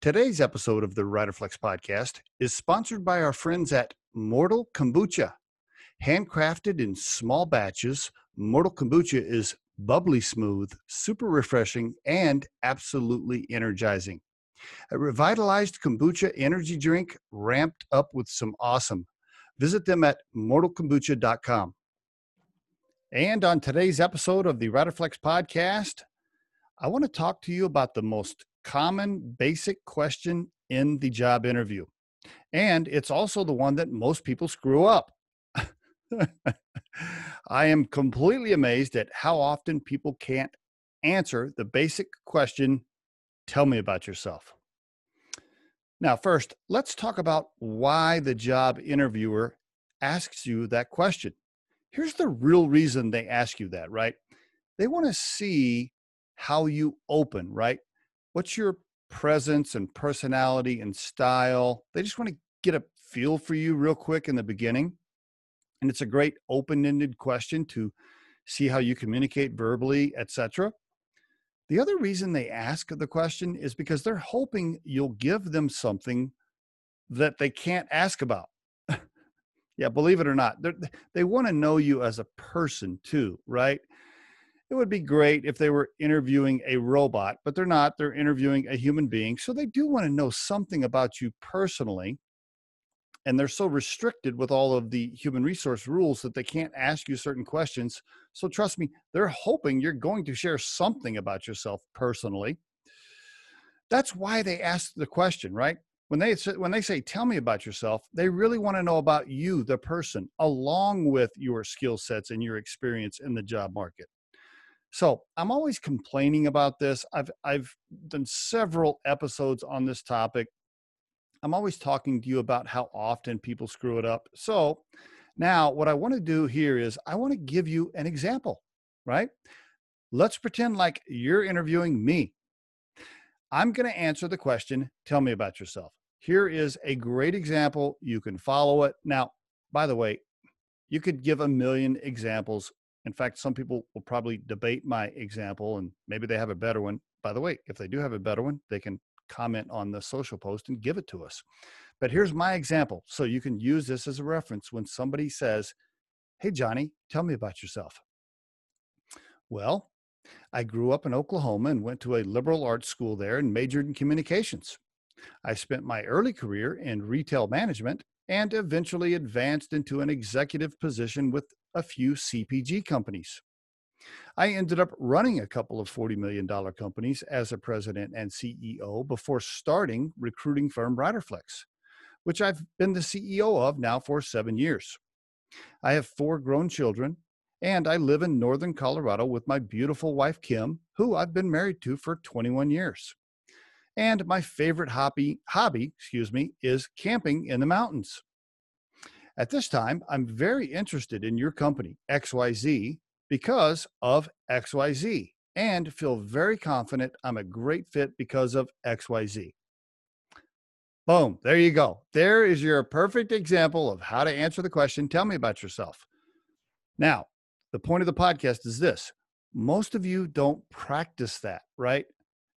Today's episode of the Riderflex podcast is sponsored by our friends at Mortal Kombucha. Handcrafted in small batches, Mortal Kombucha is bubbly smooth, super refreshing, and absolutely energizing. A revitalized kombucha energy drink ramped up with some awesome. Visit them at mortalkombucha.com. And on today's episode of the Riderflex podcast, I want to talk to you about the most common basic question in the job interview. And it's also the one that most people screw up. I am completely amazed at how often people can't answer the basic question tell me about yourself. Now, first, let's talk about why the job interviewer asks you that question. Here's the real reason they ask you that, right? They want to see how you open, right? What's your presence and personality and style? They just want to get a feel for you real quick in the beginning. And it's a great open-ended question to see how you communicate verbally, etc. The other reason they ask the question is because they're hoping you'll give them something that they can't ask about. Yeah, believe it or not, they want to know you as a person too, right? It would be great if they were interviewing a robot, but they're not. They're interviewing a human being. So they do want to know something about you personally. And they're so restricted with all of the human resource rules that they can't ask you certain questions. So trust me, they're hoping you're going to share something about yourself personally. That's why they ask the question, right? when they when they say tell me about yourself they really want to know about you the person along with your skill sets and your experience in the job market so i'm always complaining about this i've i've done several episodes on this topic i'm always talking to you about how often people screw it up so now what i want to do here is i want to give you an example right let's pretend like you're interviewing me I'm going to answer the question, tell me about yourself. Here is a great example. You can follow it. Now, by the way, you could give a million examples. In fact, some people will probably debate my example and maybe they have a better one. By the way, if they do have a better one, they can comment on the social post and give it to us. But here's my example. So you can use this as a reference when somebody says, Hey, Johnny, tell me about yourself. Well, I grew up in Oklahoma and went to a liberal arts school there and majored in communications. I spent my early career in retail management and eventually advanced into an executive position with a few CPG companies. I ended up running a couple of $40 million companies as a president and CEO before starting recruiting firm Riderflex, which I've been the CEO of now for seven years. I have four grown children, and I live in northern Colorado with my beautiful wife, Kim, who I've been married to for 21 years. And my favorite hobby, hobby, excuse me, is camping in the mountains. At this time, I'm very interested in your company, XYZ, because of XYZ, and feel very confident I'm a great fit because of XYZ. Boom, there you go. There is your perfect example of how to answer the question tell me about yourself. Now, the point of the podcast is this most of you don't practice that, right?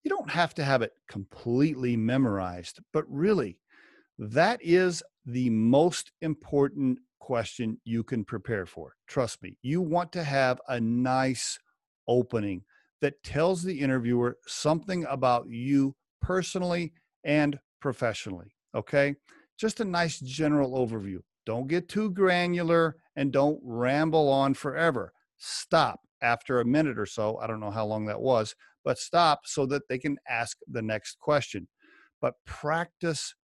you don't have to have it completely memorized, but really, that is the most important question you can prepare for. Trust me, you want to have a nice opening that tells the interviewer something about you personally and professionally. Okay. Just a nice general overview. Don't get too granular and don't ramble on forever. Stop after a minute or so. I don't know how long that was, but stop so that they can ask the next question. But practice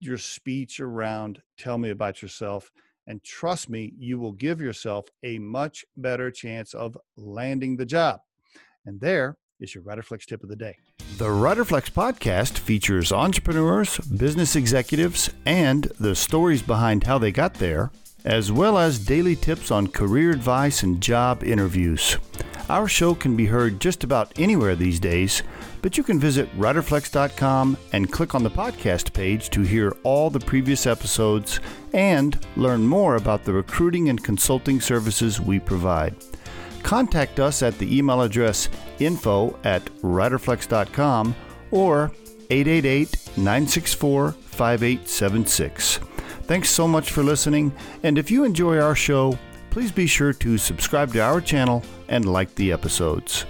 your speech around tell me about yourself. And trust me, you will give yourself a much better chance of landing the job. And there is your Riderflex tip of the day. The Riderflex podcast features entrepreneurs, business executives, and the stories behind how they got there, as well as daily tips on career advice and job interviews. Our show can be heard just about anywhere these days, but you can visit riderflex.com and click on the podcast page to hear all the previous episodes and learn more about the recruiting and consulting services we provide. Contact us at the email address info at riderflex.com or 888 964 5876. Thanks so much for listening, and if you enjoy our show, please be sure to subscribe to our channel and like the episodes.